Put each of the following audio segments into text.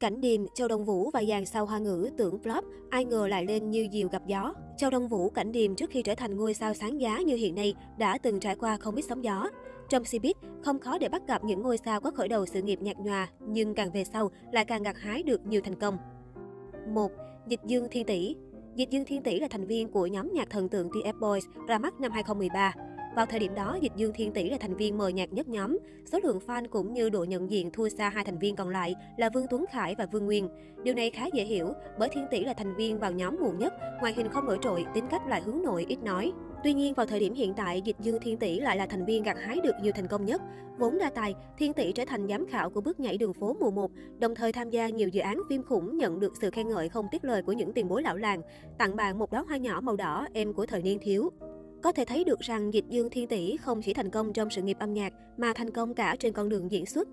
Cảnh Điềm, Châu Đông Vũ và dàn sao hoa ngữ tưởng flop, ai ngờ lại lên như diều gặp gió. Châu Đông Vũ, Cảnh Điềm trước khi trở thành ngôi sao sáng giá như hiện nay đã từng trải qua không ít sóng gió. Trong showbiz, không khó để bắt gặp những ngôi sao có khởi đầu sự nghiệp nhạt nhòa, nhưng càng về sau lại càng gặt hái được nhiều thành công. 1. Dịch Dương Thiên Tỷ Dịch Dương Thiên Tỷ là thành viên của nhóm nhạc thần tượng TF Boys ra mắt năm 2013. Vào thời điểm đó, Dịch Dương Thiên Tỷ là thành viên mờ nhạt nhất nhóm. Số lượng fan cũng như độ nhận diện thua xa hai thành viên còn lại là Vương Tuấn Khải và Vương Nguyên. Điều này khá dễ hiểu, bởi Thiên Tỷ là thành viên vào nhóm muộn nhất, ngoại hình không nổi trội, tính cách lại hướng nội, ít nói. Tuy nhiên, vào thời điểm hiện tại, Dịch Dương Thiên Tỷ lại là thành viên gặt hái được nhiều thành công nhất. Vốn đa tài, Thiên Tỷ trở thành giám khảo của bước nhảy đường phố mùa 1, đồng thời tham gia nhiều dự án phim khủng nhận được sự khen ngợi không tiếc lời của những tiền bối lão làng. Tặng bạn một đóa hoa nhỏ màu đỏ, em của thời niên thiếu. Có thể thấy được rằng Dịch Dương Thiên Tỷ không chỉ thành công trong sự nghiệp âm nhạc mà thành công cả trên con đường diễn xuất.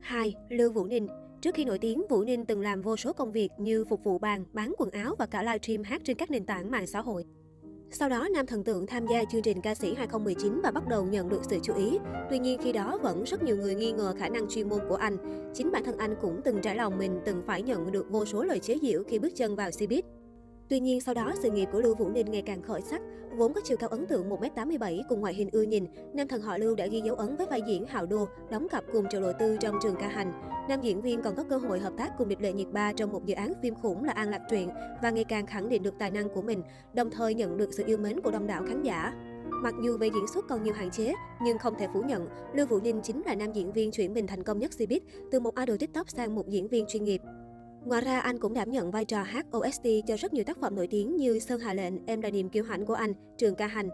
2. Lưu Vũ Ninh Trước khi nổi tiếng, Vũ Ninh từng làm vô số công việc như phục vụ bàn, bán quần áo và cả livestream hát trên các nền tảng mạng xã hội. Sau đó, nam thần tượng tham gia chương trình ca sĩ 2019 và bắt đầu nhận được sự chú ý. Tuy nhiên khi đó vẫn rất nhiều người nghi ngờ khả năng chuyên môn của anh. Chính bản thân anh cũng từng trải lòng mình từng phải nhận được vô số lời chế giễu khi bước chân vào showbiz. Tuy nhiên sau đó sự nghiệp của Lưu Vũ Ninh ngày càng khởi sắc, vốn có chiều cao ấn tượng 1m87 cùng ngoại hình ưa nhìn, nam thần họ Lưu đã ghi dấu ấn với vai diễn Hào Đô, đóng cặp cùng Triệu Lộ Tư trong trường ca hành. Nam diễn viên còn có cơ hội hợp tác cùng Địch Lệ Nhiệt Ba trong một dự án phim khủng là An Lạc Truyện và ngày càng khẳng định được tài năng của mình, đồng thời nhận được sự yêu mến của đông đảo khán giả. Mặc dù về diễn xuất còn nhiều hạn chế, nhưng không thể phủ nhận, Lưu Vũ Ninh chính là nam diễn viên chuyển mình thành công nhất Cbiz, từ một idol TikTok sang một diễn viên chuyên nghiệp. Ngoài ra, anh cũng đảm nhận vai trò hát OST cho rất nhiều tác phẩm nổi tiếng như Sơn Hà Lệnh, Em là niềm kiêu hãnh của anh, Trường ca hành.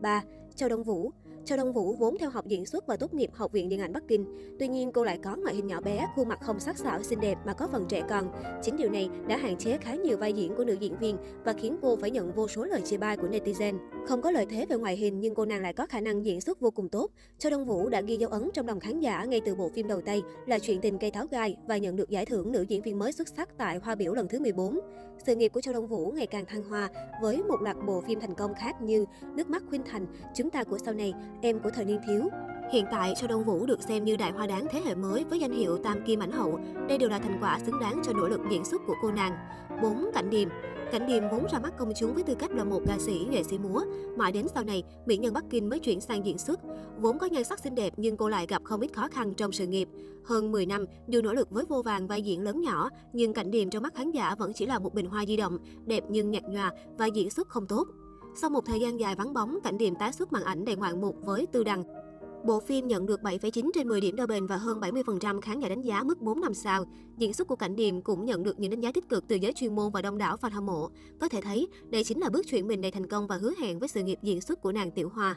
3. Châu Đông Vũ Châu Đông Vũ vốn theo học diễn xuất và tốt nghiệp Học viện Điện ảnh Bắc Kinh. Tuy nhiên, cô lại có ngoại hình nhỏ bé, khuôn mặt không sắc sảo xinh đẹp mà có phần trẻ con. Chính điều này đã hạn chế khá nhiều vai diễn của nữ diễn viên và khiến cô phải nhận vô số lời chê bai của netizen. Không có lợi thế về ngoại hình nhưng cô nàng lại có khả năng diễn xuất vô cùng tốt. Châu Đông Vũ đã ghi dấu ấn trong lòng khán giả ngay từ bộ phim đầu tay là chuyện tình cây tháo gai và nhận được giải thưởng nữ diễn viên mới xuất sắc tại Hoa biểu lần thứ 14. Sự nghiệp của Châu Đông Vũ ngày càng thăng hoa với một loạt bộ phim thành công khác như Nước mắt khuyên thành, Chúng ta của sau này, Em của thời niên thiếu. Hiện tại, Châu Đông Vũ được xem như đại hoa đáng thế hệ mới với danh hiệu Tam Kim Ảnh Hậu. Đây đều là thành quả xứng đáng cho nỗ lực diễn xuất của cô nàng. 4. Cảnh Điềm Cảnh Điềm vốn ra mắt công chúng với tư cách là một ca sĩ, nghệ sĩ múa. Mãi đến sau này, mỹ nhân Bắc Kinh mới chuyển sang diễn xuất. Vốn có nhan sắc xinh đẹp nhưng cô lại gặp không ít khó khăn trong sự nghiệp. Hơn 10 năm, dù nỗ lực với vô vàng vai diễn lớn nhỏ, nhưng Cảnh Điềm trong mắt khán giả vẫn chỉ là một bình hoa di động, đẹp nhưng nhạt nhòa và diễn xuất không tốt. Sau một thời gian dài vắng bóng, Cảnh điểm tái xuất màn ảnh đầy ngoạn mục với Tư Đằng. Bộ phim nhận được 7,9 trên 10 điểm đo bền và hơn 70% khán giả đánh giá mức 4 năm sao. Diễn xuất của Cảnh Điềm cũng nhận được những đánh giá tích cực từ giới chuyên môn và đông đảo fan hâm mộ. Có thể thấy, đây chính là bước chuyển mình đầy thành công và hứa hẹn với sự nghiệp diễn xuất của nàng Tiểu Hoa.